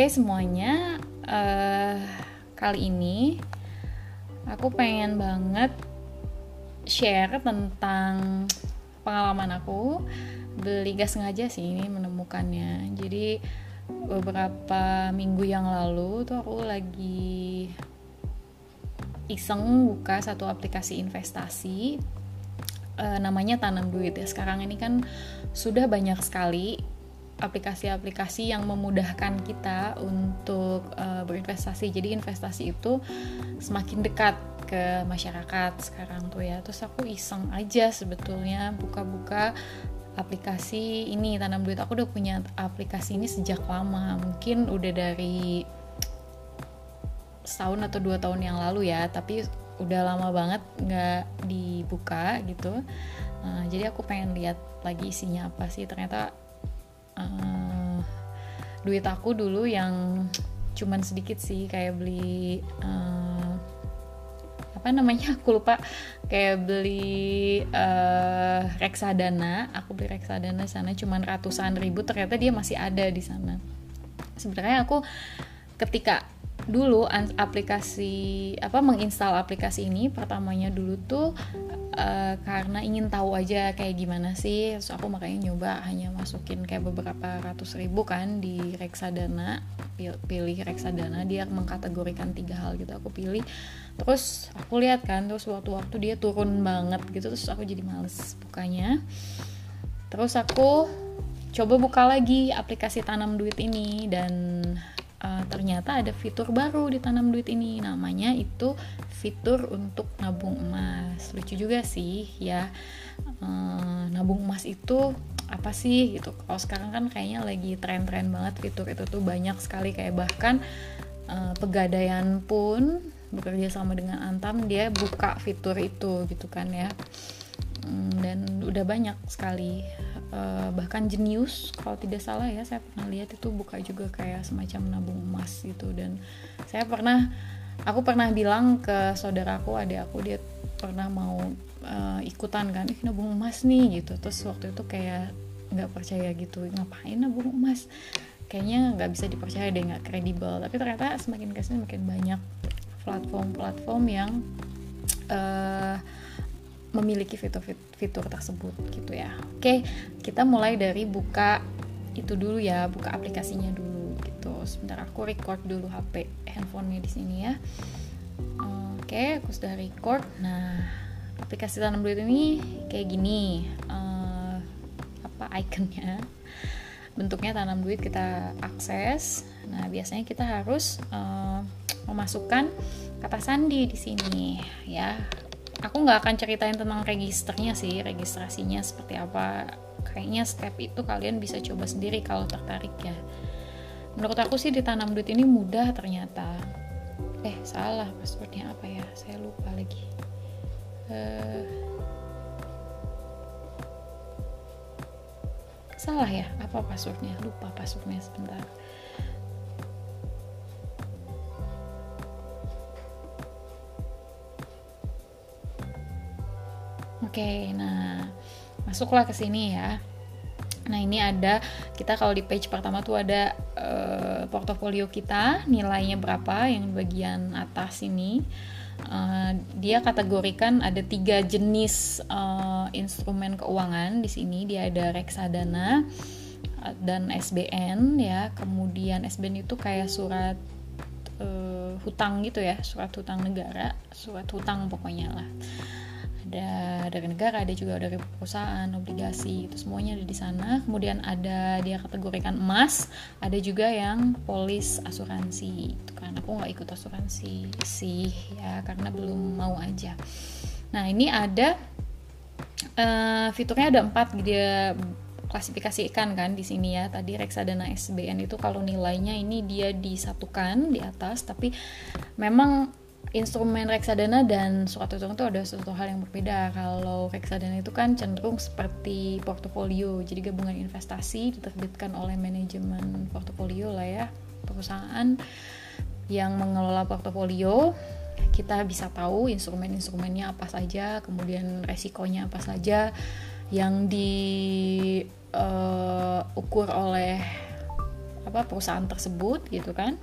Oke semuanya, uh, kali ini aku pengen banget share tentang pengalaman aku beli gas sengaja sih ini menemukannya. Jadi beberapa minggu yang lalu tuh aku lagi iseng buka satu aplikasi investasi uh, namanya tanam duit ya. Sekarang ini kan sudah banyak sekali aplikasi-aplikasi yang memudahkan kita untuk uh, berinvestasi. Jadi investasi itu semakin dekat ke masyarakat sekarang tuh ya. Terus aku iseng aja sebetulnya buka-buka aplikasi ini tanam duit. Aku udah punya aplikasi ini sejak lama. Mungkin udah dari setahun atau dua tahun yang lalu ya. Tapi udah lama banget nggak dibuka gitu. Uh, jadi aku pengen lihat lagi isinya apa sih. Ternyata uh, duit aku dulu yang cuman sedikit sih kayak beli uh, apa namanya aku lupa. Kayak beli uh, reksadana. Aku beli reksadana sana cuman ratusan ribu ternyata dia masih ada di sana. Sebenarnya aku ketika dulu aplikasi apa menginstal aplikasi ini pertamanya dulu tuh uh, karena ingin tahu aja kayak gimana sih. So aku makanya nyoba hanya masukin kayak beberapa ratus ribu kan di reksadana. Pilih reksadana dia mengkategorikan tiga hal gitu. Aku pilih. Terus aku lihat kan terus waktu-waktu dia turun banget gitu terus aku jadi males bukanya. Terus aku coba buka lagi aplikasi tanam duit ini dan uh, ternyata ada fitur baru di tanam duit ini. Namanya itu fitur untuk nabung emas. Lucu juga sih ya. Uh, nabung emas itu apa sih gitu. Kalau sekarang kan kayaknya lagi tren-tren banget fitur itu tuh banyak sekali. Kayak bahkan uh, pegadaian pun bekerja sama dengan Antam dia buka fitur itu gitu kan ya. Hmm, dan udah banyak sekali uh, bahkan jenius kalau tidak salah ya saya pernah lihat itu buka juga kayak semacam nabung emas gitu. Dan saya pernah aku pernah bilang ke saudaraku adik aku dia pernah mau uh, ikutan kan ih nabung emas nih gitu. Terus waktu itu kayak nggak percaya gitu ngapain nabung emas? Kayaknya nggak bisa dipercaya deh nggak kredibel. Tapi ternyata semakin ke sini makin banyak platform-platform yang uh, memiliki fitur-fitur tersebut gitu ya. Oke, kita mulai dari buka itu dulu ya, buka aplikasinya dulu gitu. Sebentar aku record dulu HP handphonenya di sini ya. Oke, aku sudah record. Nah, aplikasi tanam duit ini kayak gini. Uh, apa ikonnya? Bentuknya tanam duit kita akses. Nah, biasanya kita harus uh, memasukkan kata sandi di sini ya aku nggak akan ceritain tentang registernya sih registrasinya seperti apa. Kayaknya step itu kalian bisa coba sendiri kalau tertarik ya. Menurut aku sih ditanam duit ini mudah ternyata. Eh salah passwordnya apa ya? Saya lupa lagi. Uh, salah ya? Apa passwordnya? Lupa passwordnya sebentar Oke, nah masuklah ke sini ya. Nah ini ada kita kalau di page pertama tuh ada uh, portofolio kita nilainya berapa yang bagian atas ini. Uh, dia kategorikan ada tiga jenis uh, instrumen keuangan di sini. Dia ada reksadana dan SBN ya. Kemudian SBN itu kayak surat uh, hutang gitu ya, surat hutang negara, surat hutang pokoknya lah ada dari negara ada juga dari perusahaan obligasi itu semuanya ada di sana. Kemudian ada dia kategorikan emas ada juga yang polis asuransi. Itu kan aku nggak ikut asuransi sih ya karena belum mau aja. Nah ini ada uh, fiturnya ada empat dia klasifikasikan kan di sini ya. Tadi reksadana SBN itu kalau nilainya ini dia disatukan di atas tapi memang instrumen reksadana dan surat utang itu ada suatu hal yang berbeda. Kalau reksadana itu kan cenderung seperti portofolio, jadi gabungan investasi diterbitkan oleh manajemen portofolio lah ya, perusahaan yang mengelola portofolio. Kita bisa tahu instrumen-instrumennya apa saja, kemudian resikonya apa saja yang diukur uh, oleh apa perusahaan tersebut gitu kan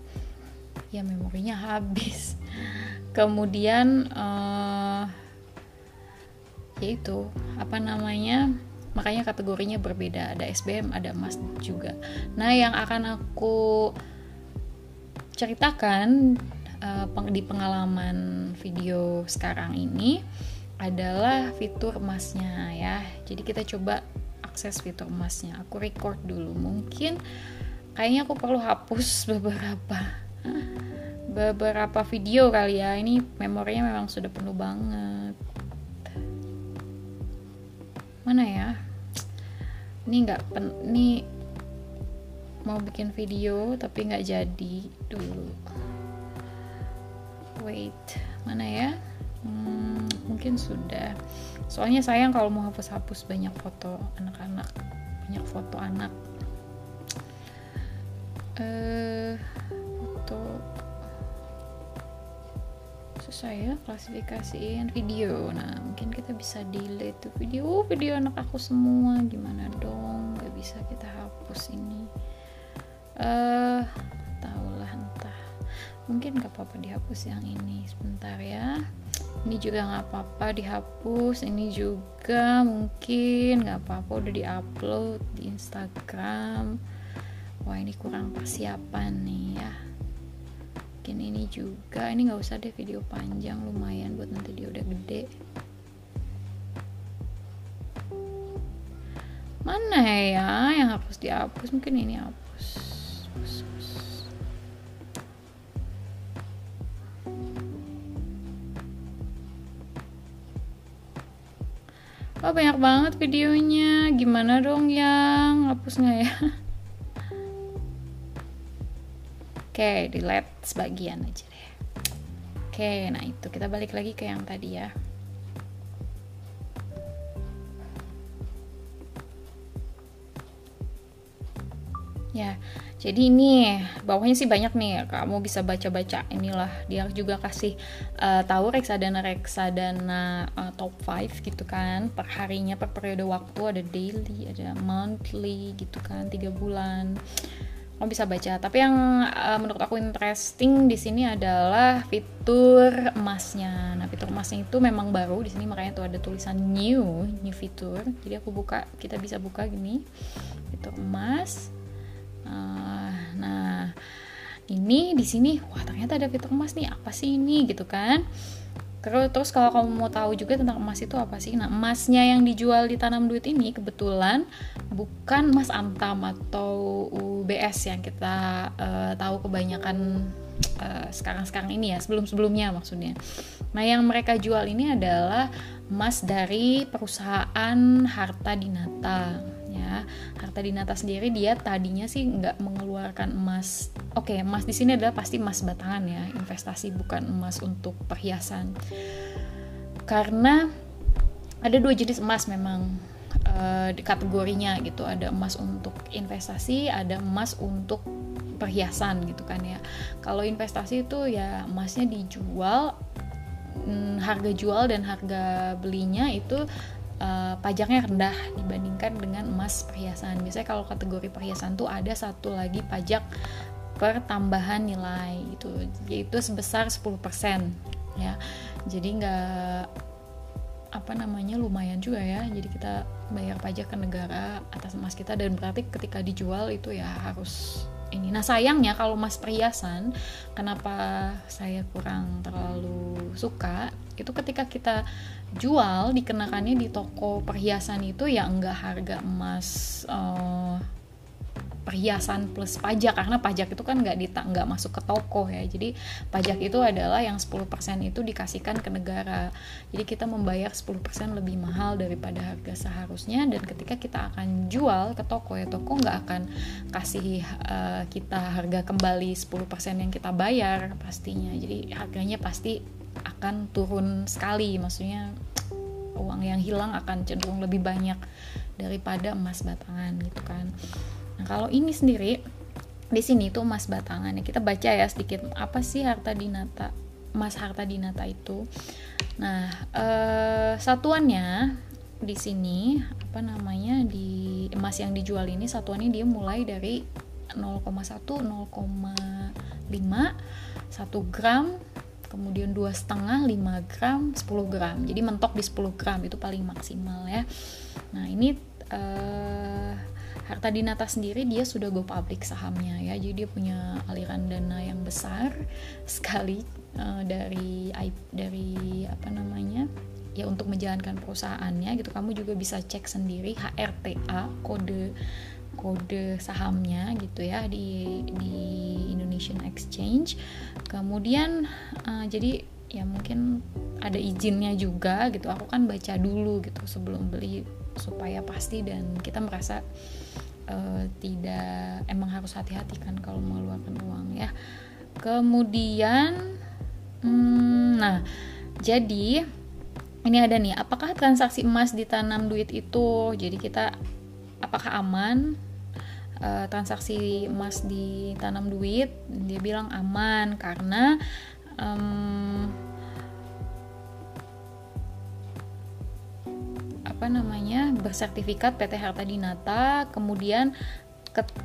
ya memorinya habis. Kemudian uh, yaitu apa namanya makanya kategorinya berbeda. Ada SBM ada emas juga. Nah yang akan aku ceritakan uh, di pengalaman video sekarang ini adalah fitur emasnya ya. Jadi kita coba akses fitur emasnya aku record dulu. Mungkin kayaknya aku perlu hapus beberapa beberapa video kali ya. Ini memorinya memang sudah penuh banget. Mana ya? Ini nggak pen ini mau bikin video tapi nggak jadi dulu. Wait mana ya? Hmm, mungkin sudah. Soalnya sayang kalau mau hapus-hapus banyak foto anak-anak banyak foto anak. Eh foto susah ya klasifikasiin video. Nah mungkin kita bisa delete tuh video. Video anak aku semua. Gimana dong? Gak bisa kita hapus ini. Eh uh, tahulah entah. Mungkin gak apa-apa dihapus yang ini. Sebentar ya. Ini juga nggak apa-apa dihapus. Ini juga mungkin nggak apa-apa. Udah diupload di Instagram. Wah ini kurang persiapan nih ya mungkin ini juga. Ini nggak usah deh video panjang lumayan buat nanti dia udah gede. Mana ya? Yang hapus dihapus. Mungkin ini hapus. Oh banyak banget videonya. Gimana dong yang? Hapus nggak ya Oke, delete sebagian aja deh. Oke, nah itu kita balik lagi ke yang tadi ya. Ya, jadi ini bawahnya sih banyak nih. Kamu bisa baca-baca. Inilah dia juga kasih uh, tahu reksadana reksadana uh, top 5 gitu kan. Per harinya per periode waktu ada daily, ada monthly gitu kan, tiga bulan kamu bisa baca. Tapi yang uh, menurut aku interesting di sini adalah fitur emasnya. Nah, fitur emasnya itu memang baru di sini makanya tuh ada tulisan new, new fitur. Jadi aku buka, kita bisa buka gini. Fitur emas. Uh, nah, ini di sini wah ternyata ada fitur emas nih. Apa sih ini gitu kan? Terus, terus kalau kamu mau tahu juga tentang emas itu apa sih? Nah, emasnya yang dijual di tanam duit ini kebetulan bukan emas antam atau UBS yang kita uh, tahu kebanyakan uh, sekarang-sekarang ini ya, sebelum-sebelumnya maksudnya. Nah, yang mereka jual ini adalah emas dari perusahaan Harta Dinata ya harta dinata sendiri dia tadinya sih nggak mengeluarkan emas. Oke okay, emas di sini adalah pasti emas batangan ya investasi bukan emas untuk perhiasan. Karena ada dua jenis emas memang uh, kategorinya gitu. Ada emas untuk investasi ada emas untuk perhiasan gitu kan ya. Kalau investasi itu ya emasnya dijual hmm, harga jual dan harga belinya itu uh, pajaknya rendah dibandingkan dengan emas perhiasan. Biasanya kalau kategori perhiasan tuh ada satu lagi pajak per tambahan nilai itu yaitu sebesar 10% ya. Jadi nggak apa namanya lumayan juga ya. Jadi kita bayar pajak ke negara atas emas kita dan berarti ketika dijual itu ya harus ini. Nah sayangnya kalau emas perhiasan, kenapa saya kurang terlalu suka itu ketika kita jual dikenakannya di toko perhiasan itu ya enggak harga emas uh, perhiasan plus pajak. Karena pajak itu kan nggak nggak masuk ke toko ya. Jadi pajak itu adalah yang 10% itu dikasihkan ke negara. Jadi kita membayar 10% lebih mahal daripada harga seharusnya. Dan ketika kita akan jual ke toko ya toko nggak akan kasih uh, kita harga kembali 10% yang kita bayar pastinya. Jadi harganya pasti akan turun sekali. Maksudnya uang yang hilang akan cenderung lebih banyak daripada emas batangan gitu kan. Nah kalau ini sendiri di sini tuh emas batangan ya. Kita baca ya sedikit apa sih harta dinata emas harta dinata itu? Nah eh, satuannya di sini apa namanya di emas yang dijual ini satuannya dia mulai dari 0,1 0,5 1 gram kemudian dua setengah 5 gram 10 gram. Jadi mentok di 10 gram itu paling maksimal ya. Nah ini uh, Harta Dinata sendiri dia sudah go public sahamnya ya. Jadi dia punya aliran dana yang besar sekali uh, dari dari apa namanya ya untuk menjalankan perusahaannya gitu. Kamu juga bisa cek sendiri HRTA kode kode sahamnya gitu ya di di Indonesian Exchange. Kemudian uh, jadi ya mungkin ada izinnya juga gitu. Aku kan baca dulu gitu sebelum beli supaya pasti dan kita merasa uh, tidak emang harus hati-hati kan kalau mengeluarkan uang ya. Kemudian hmm, nah jadi ini ada nih apakah transaksi emas ditanam duit itu? Jadi kita apakah aman uh, transaksi emas ditanam duit dia bilang aman karena um, apa namanya bersertifikat PT Harta Dinata kemudian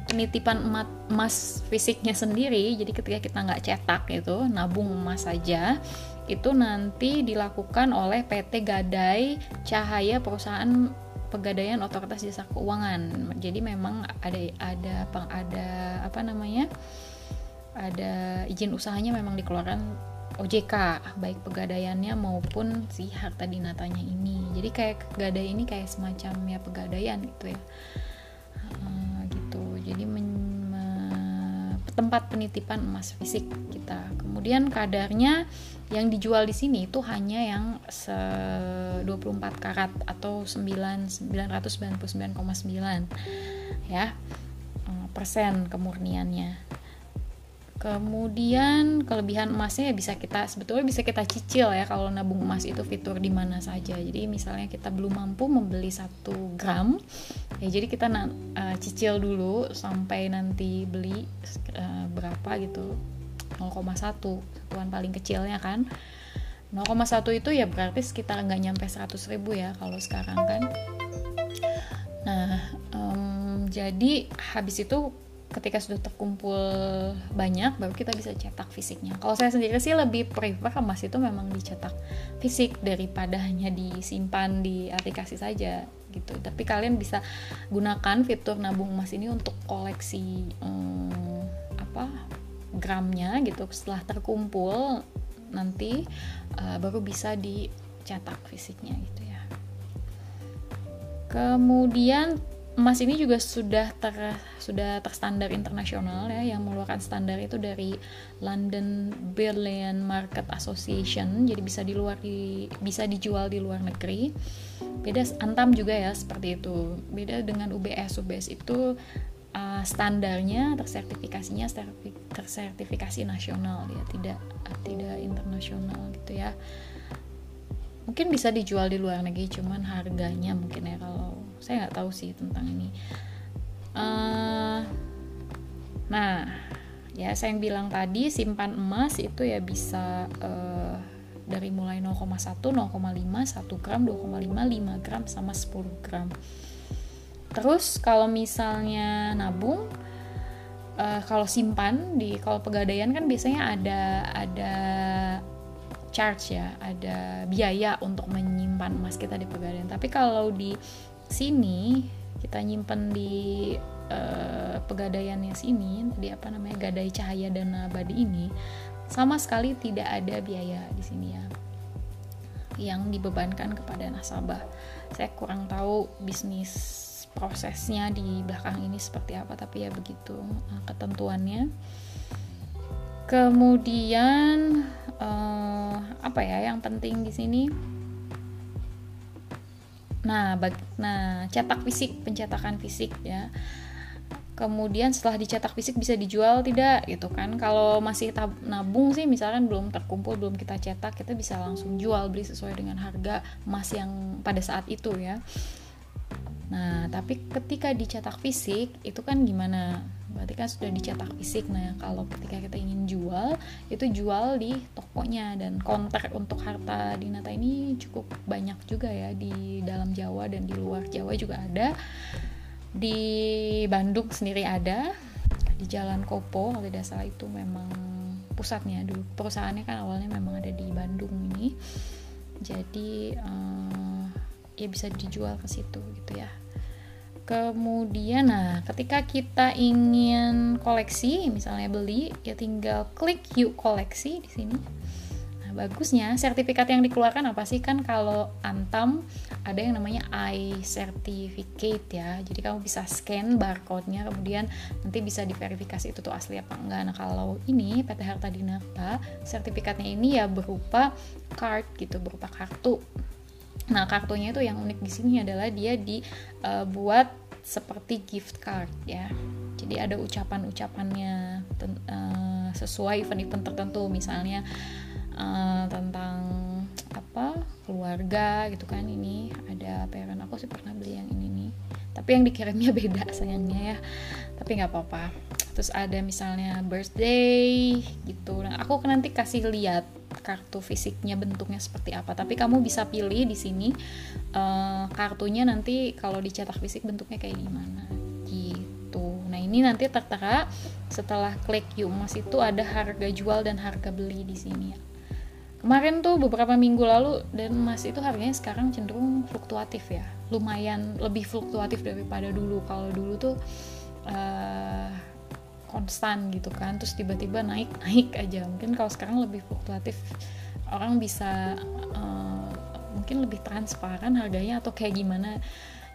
penitipan emas fisiknya sendiri jadi ketika kita nggak cetak itu nabung emas saja itu nanti dilakukan oleh PT Gadai Cahaya perusahaan pegadaian otoritas jasa keuangan. Jadi memang ada ada ada apa namanya ada izin usahanya memang dikeluarkan OJK baik pegadaiannya maupun si harta dinatanya ini. Jadi kayak gadai ini kayak semacam ya pegadaian gitu ya tempat penitipan emas fisik kita. Kemudian kadarnya yang dijual di sini itu hanya yang se 24 karat atau 9 999,9 ya persen kemurniannya Kemudian kelebihan emasnya ya bisa kita sebetulnya bisa kita cicil ya kalau nabung emas itu fitur di mana saja. Jadi misalnya kita belum mampu membeli satu gram, ya jadi kita uh, cicil dulu sampai nanti beli uh, berapa gitu 0,1 satuan paling kecilnya kan. 0,1 itu ya berarti sekitar nggak nyampe 100 ribu ya kalau sekarang kan. Nah, um, jadi habis itu ketika sudah terkumpul banyak baru kita bisa cetak fisiknya. Kalau saya sendiri sih lebih prefer emas itu memang dicetak fisik daripada hanya disimpan di aplikasi saja gitu. Tapi kalian bisa gunakan fitur nabung emas ini untuk koleksi hmm, apa gramnya gitu. Setelah terkumpul nanti uh, baru bisa dicetak fisiknya gitu ya. Kemudian emas ini juga sudah ter sudah terstandar internasional ya. Yang mengeluarkan standar itu dari London Bullion Market Association. Jadi bisa di luar di bisa dijual di luar negeri. Beda Antam juga ya seperti itu. Beda dengan UBS UBS itu uh, standarnya tersertifikasinya tersertifikasi nasional ya tidak tidak internasional gitu ya mungkin bisa dijual di luar negeri cuman harganya mungkin ya kalau saya nggak tahu sih tentang ini. Uh, nah ya saya yang bilang tadi simpan emas itu ya bisa uh, dari mulai 0,1 0,5 1 gram 2,5 5 gram sama 10 gram. Terus kalau misalnya nabung uh, kalau simpan di kalau pegadaian kan biasanya ada ada charge ya ada biaya untuk menyimpan emas kita di pegadaian tapi kalau di sini kita nyimpen di uh, pegadaiannya sini tadi apa namanya gadai cahaya dana abadi ini sama sekali tidak ada biaya di sini ya yang dibebankan kepada nasabah. Saya kurang tahu bisnis prosesnya di belakang ini seperti apa tapi ya begitu uh, ketentuannya kemudian uh, apa ya yang penting di sini Nah, bag, nah cetak fisik, pencetakan fisik ya. Kemudian setelah dicetak fisik bisa dijual tidak gitu kan? Kalau masih tab, nabung sih misalkan belum terkumpul, belum kita cetak, kita bisa langsung jual beli sesuai dengan harga emas yang pada saat itu ya. Nah, tapi ketika dicetak fisik itu kan gimana? Berarti kan sudah dicetak fisik. Nah kalau ketika kita ingin jual itu jual di tokonya. Dan kontrak untuk harta dinata ini cukup banyak juga ya. Di dalam Jawa dan di luar Jawa juga ada. Di Bandung sendiri ada. Di Jalan Kopo kalau tidak salah itu memang pusatnya. Dulu perusahaannya kan awalnya memang ada di Bandung ini. Jadi uh, ya bisa dijual ke situ gitu ya kemudian nah ketika kita ingin koleksi misalnya beli ya tinggal klik yuk koleksi di sini. Bagusnya sertifikat yang dikeluarkan apa sih? Kan kalau Antam ada yang namanya i certificate ya. Jadi kamu bisa scan barcode-nya kemudian nanti bisa diverifikasi itu tuh asli apa enggak. Nah kalau ini PT Harta Dinata sertifikatnya ini ya berupa card gitu berupa kartu. Nah kartunya itu yang unik di sini adalah dia dibuat uh, seperti gift card ya. Jadi ada ucapan-ucapannya uh, sesuai event-event tertentu. Misalnya uh, tentang apa keluarga gitu kan ini. Ada parent aku sih pernah beli yang ini nih. Tapi yang dikirimnya beda sayangnya ya. Tapi nggak apa-apa terus ada misalnya birthday gitu. Nah aku nanti kasih lihat kartu fisiknya bentuknya seperti apa. Tapi kamu bisa pilih di sini uh, kartunya nanti kalau dicetak fisik bentuknya kayak gimana. Gitu. Nah ini nanti tertera setelah klik Yumas itu ada harga jual dan harga beli di sini kemarin tuh beberapa minggu lalu dan emas itu harganya sekarang cenderung fluktuatif ya. Lumayan lebih fluktuatif daripada dulu. Kalau dulu tuh uh, konstan gitu kan terus tiba-tiba naik naik aja. Mungkin kalau sekarang lebih fluktuatif orang bisa uh, mungkin lebih transparan harganya atau kayak gimana.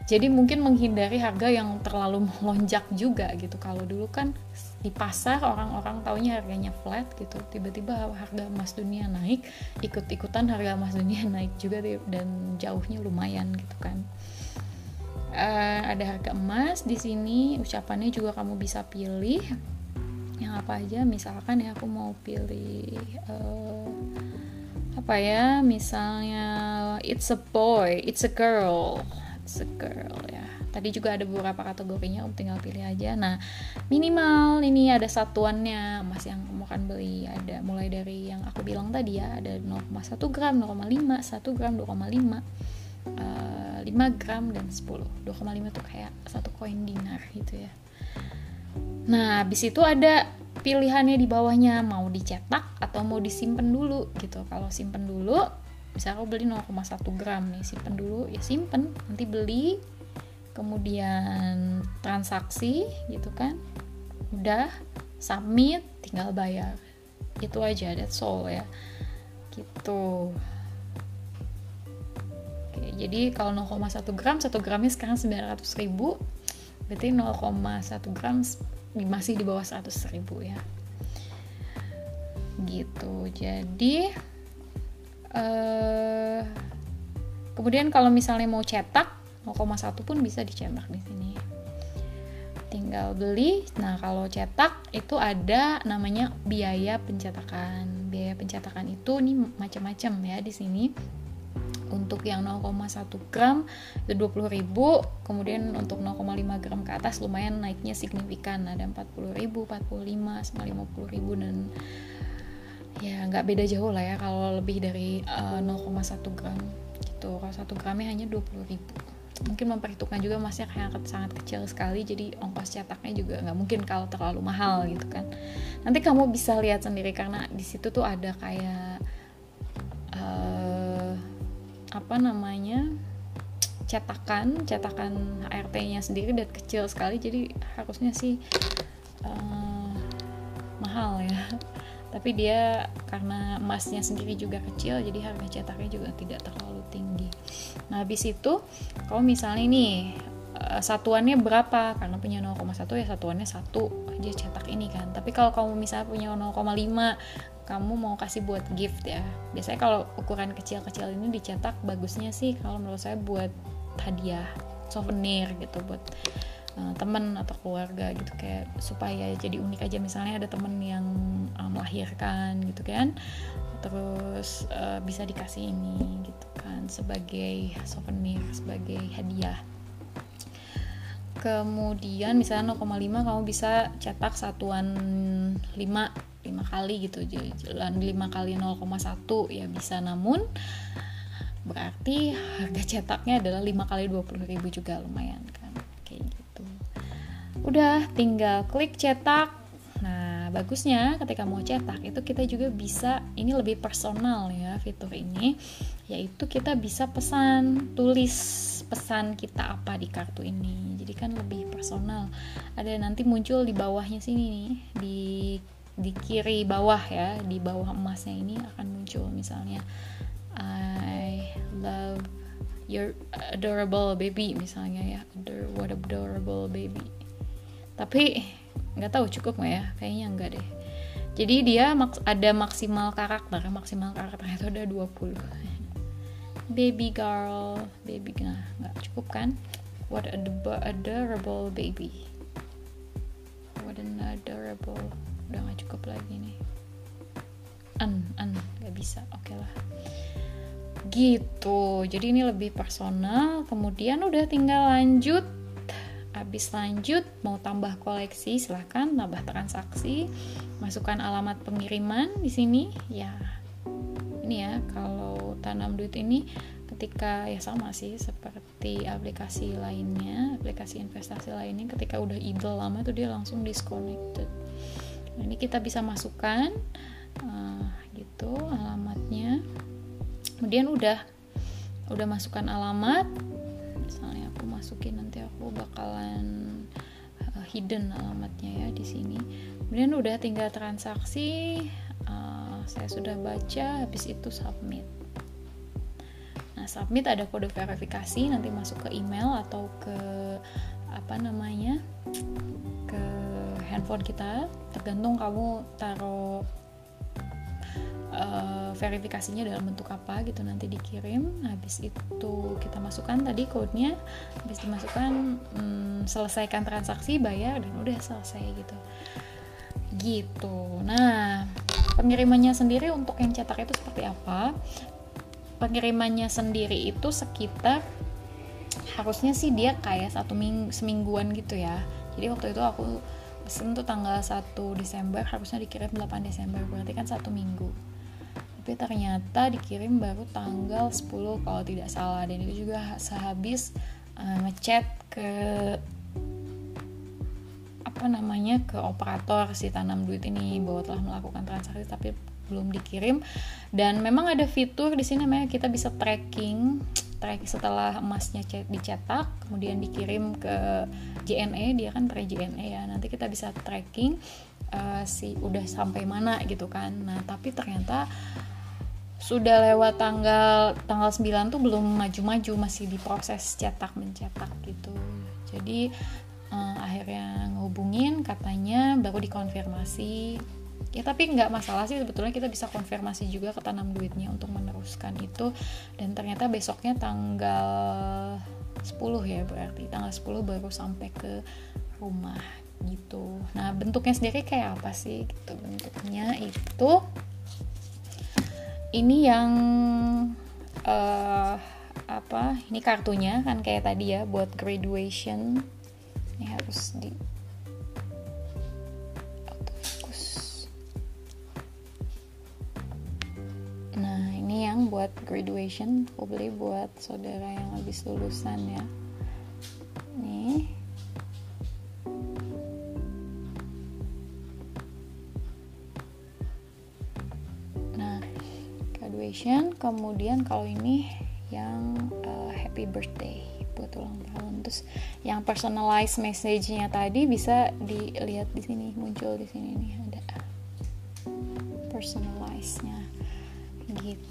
Jadi mungkin menghindari harga yang terlalu melonjak juga gitu. Kalau dulu kan di pasar orang-orang taunya harganya flat gitu. Tiba-tiba harga emas dunia naik ikut-ikutan harga emas dunia naik juga dan jauhnya lumayan gitu kan uh, ada harga emas di sini. Ucapannya juga kamu bisa pilih. Yang apa aja? Misalkan ya aku mau pilih uh, apa ya? Misalnya it's a boy it's a girl. It's a girl ya. Tadi juga ada beberapa kategorinya om tinggal pilih aja. Nah minimal ini ada satuannya. Emas yang kamu akan beli ada mulai dari yang aku bilang tadi ya. Ada 0,1 gram 0,5 1 gram 2,5 uh, 5 gram dan 10 2,5 tuh kayak satu koin dinar gitu ya. Nah habis itu ada pilihannya di bawahnya. Mau dicetak atau mau disimpan dulu gitu. Kalau simpen dulu bisa aku beli 0,1 gram nih simpen dulu ya simpen nanti beli kemudian transaksi gitu kan. Udah submit tinggal bayar. Itu aja that's all ya. Gitu jadi kalau 0,1 gram 1 gramnya sekarang 900 ribu. Berarti 0,1 gram masih di bawah 100 ribu ya. Gitu. Jadi uh, kemudian kalau misalnya mau cetak 0,1 pun bisa dicetak di sini. Tinggal beli. Nah kalau cetak itu ada namanya biaya pencetakan. Biaya pencetakan itu nih macam-macam ya di sini untuk yang 0,1 gram itu 20.000 kemudian untuk 0,5 gram ke atas lumayan naiknya signifikan. Ada 40.000 45 sama 50.000 dan ya nggak beda jauh lah ya kalau lebih dari uh, eh, 0,1 gram gitu. Kalau 1 gramnya hanya 20.000 mungkin memperhitungkan juga masnya kayak sangat kecil sekali jadi ongkos cetaknya juga nggak mungkin kalau terlalu mahal gitu kan. Nanti kamu bisa lihat sendiri karena di situ tuh ada kayak uh, apa namanya cetakan cetakan HRT-nya sendiri dan kecil sekali jadi harusnya sih uh, mahal ya. Tapi dia karena emasnya sendiri juga kecil jadi harga cetaknya juga tidak terlalu tinggi. Nah habis itu kalau misalnya ini eh, satuannya berapa? Karena punya 0,1 ya satuannya satu aja cetak ini kan. Tapi kalau kamu misalnya punya 0,5 kamu mau kasih buat gift ya. Biasanya kalau ukuran kecil-kecil ini dicetak bagusnya sih kalau menurut saya buat hadiah souvenir gitu buat uh, temen atau keluarga gitu. Kayak supaya jadi unik aja. Misalnya ada temen yang uh, melahirkan gitu kan terus uh, bisa dikasih ini gitu kan sebagai souvenir sebagai hadiah. Kemudian misalnya 0,5 kamu bisa cetak satuan 5 5 kali gitu. Jalan 5 kali 0,1 ya bisa. Namun berarti harga cetaknya adalah 5 kali 20.000 juga lumayan kan? Udah tinggal klik cetak. Nah, bagusnya ketika mau cetak itu kita juga bisa ini lebih personal ya fitur ini, yaitu kita bisa pesan tulis pesan kita apa di kartu ini. Jadi kan lebih personal. Ada nanti muncul di bawahnya sini nih di di kiri bawah ya, di bawah emasnya ini akan muncul. Misalnya I love your adorable baby misalnya ya, Ador what adorable baby. Tapi nggak tahu cukup nggak ya? Kayaknya enggak deh. Jadi dia maks ada maksimal karakter maksimal karakternya itu ada 20 baby girl baby nah nggak cukup kan? What adorable baby. What an adorable udah nggak cukup lagi nih. An an nggak bisa. Oke okay lah. Gitu. Jadi ini lebih personal. Kemudian udah tinggal lanjut. Habis lanjut mau tambah koleksi silahkan tambah transaksi. Masukkan alamat pengiriman di sini. Ya ini ya kalau tanam duit ini ketika ya sama sih seperti aplikasi lainnya aplikasi investasi lainnya ketika udah idle lama tuh dia langsung disconnected nah, ini kita bisa masukkan uh, gitu alamatnya. Kemudian udah udah masukkan alamat. Misalnya aku masukin nanti aku bakalan uh, hidden alamatnya ya di sini. Kemudian udah tinggal transaksi uh, saya sudah baca habis itu submit. Nah submit ada kode verifikasi nanti masuk ke email atau ke apa namanya ke handphone kita tergantung kamu taruh uh, verifikasinya dalam bentuk apa gitu nanti dikirim. Habis itu kita masukkan tadi code-nya habis dimasukkan hmm, selesaikan transaksi bayar dan udah selesai gitu. Gitu. Nah pengirimannya sendiri untuk yang cetak itu seperti apa? Pengirimannya sendiri itu sekitar harusnya sih dia kayak satu ming semingguan gitu ya. Jadi waktu itu aku pesen tuh tanggal 1 Desember harusnya dikirim 8 Desember berarti kan satu minggu. Tapi ternyata dikirim baru tanggal 10 kalau tidak salah dan itu juga sehabis uh, ngechat ke apa namanya ke operator si tanam duit ini bahwa telah melakukan transaksi tapi belum dikirim. Dan memang ada fitur di sini namanya kita bisa tracking. track setelah emasnya dicetak kemudian dikirim ke JNE dia kan pre JNE ya. Nanti kita bisa tracking uh, si udah sampai mana gitu kan. Nah tapi ternyata sudah lewat tanggal tanggal 9 tuh belum maju-maju masih diproses cetak mencetak gitu. Jadi uh, akhirnya ngehubungin katanya baru dikonfirmasi ya tapi nggak masalah sih sebetulnya kita bisa konfirmasi juga ke tanam duitnya untuk meneruskan itu. Dan ternyata besoknya tanggal 10 ya berarti. Tanggal 10 baru sampai ke rumah gitu. Nah bentuknya sendiri kayak apa sih gitu? Bentuknya itu ini yang uh, apa? Ini kartunya kan kayak tadi ya buat graduation. Ini harus di yang buat graduation aku beli buat saudara yang habis lulusan ya. Nih. Graduation kemudian kalau ini yang uh, happy birthday buat ulang tahun. Terus yang personalized message-nya tadi bisa dilihat di sini muncul di sini nih ada personalized-nya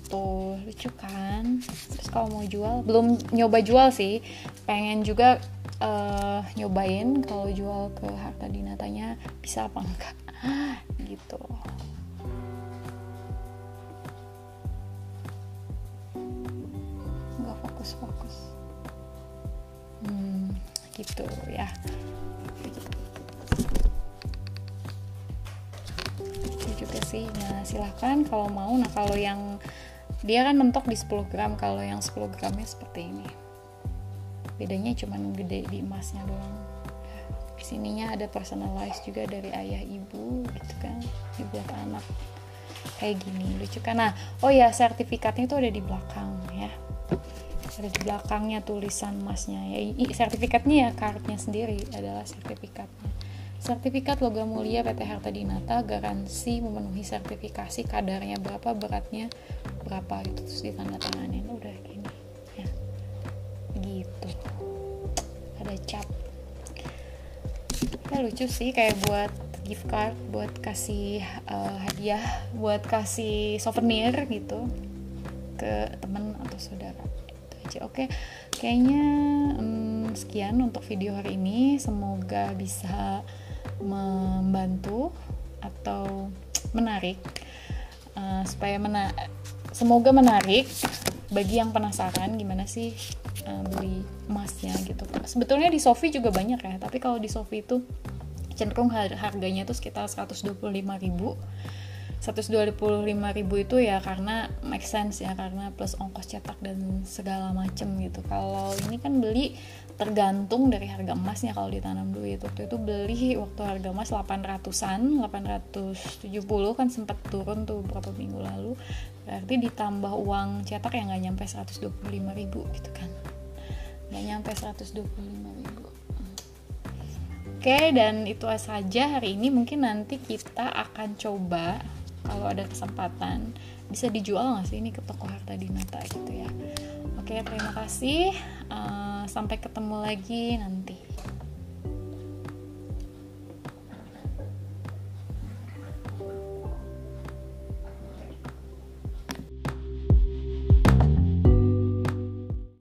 gitu. Lucu kan? Terus kalau mau jual belum nyoba jual sih. Pengen juga uh, nyobain kalau jual ke harta dinatanya bisa apa enggak. Gitu. Gitu ya. Juga sih. Nah silahkan kalau mau. Nah kalau yang dia kan mentok di 10 gram kalau yang 10 gramnya seperti ini. Bedanya cuman gede di emasnya doang. Di sininya ada personalized juga dari ayah ibu gitu kan. Ini buat anak. Kayak gini lucu kan? Nah oh ya sertifikatnya itu ada di belakang ya. Ada di belakangnya tulisan emasnya. Ya sertifikatnya ya kartunya sendiri adalah sertifikatnya. Sertifikat logam mulia PT Harta Dinata garansi memenuhi sertifikasi kadarnya berapa beratnya berapa itu terus ditandatanganin udah gini. Ya. Gitu. Ada cap. Ya lucu sih kayak buat gift card buat kasih uh, hadiah buat kasih souvenir gitu ke teman atau saudara. Itu aja. Oke kayaknya um, sekian untuk video hari ini. Semoga bisa membantu atau menarik uh, supaya mena semoga menarik. Bagi yang penasaran gimana sih uh, beli emasnya gitu. Sebetulnya di Sofi juga banyak ya tapi kalau di Sofi itu cenderung harganya itu sekitar 125 ribu 125 ribu itu ya karena make sense ya karena plus ongkos cetak dan segala macem gitu. Kalau ini kan beli tergantung dari harga emasnya kalau ditanam duit. Waktu itu beli waktu harga emas 800an 870 kan sempat turun tuh beberapa minggu lalu. Berarti ditambah uang cetak yang nggak nyampe 125 ribu gitu kan. Nggak nyampe 125 ribu. Oke dan itu saja. Hari ini mungkin nanti kita akan coba kalau ada kesempatan. Bisa dijual nggak sih ini ke toko harta dinata gitu ya? Oke terima kasih. Uh, sampai ketemu lagi nanti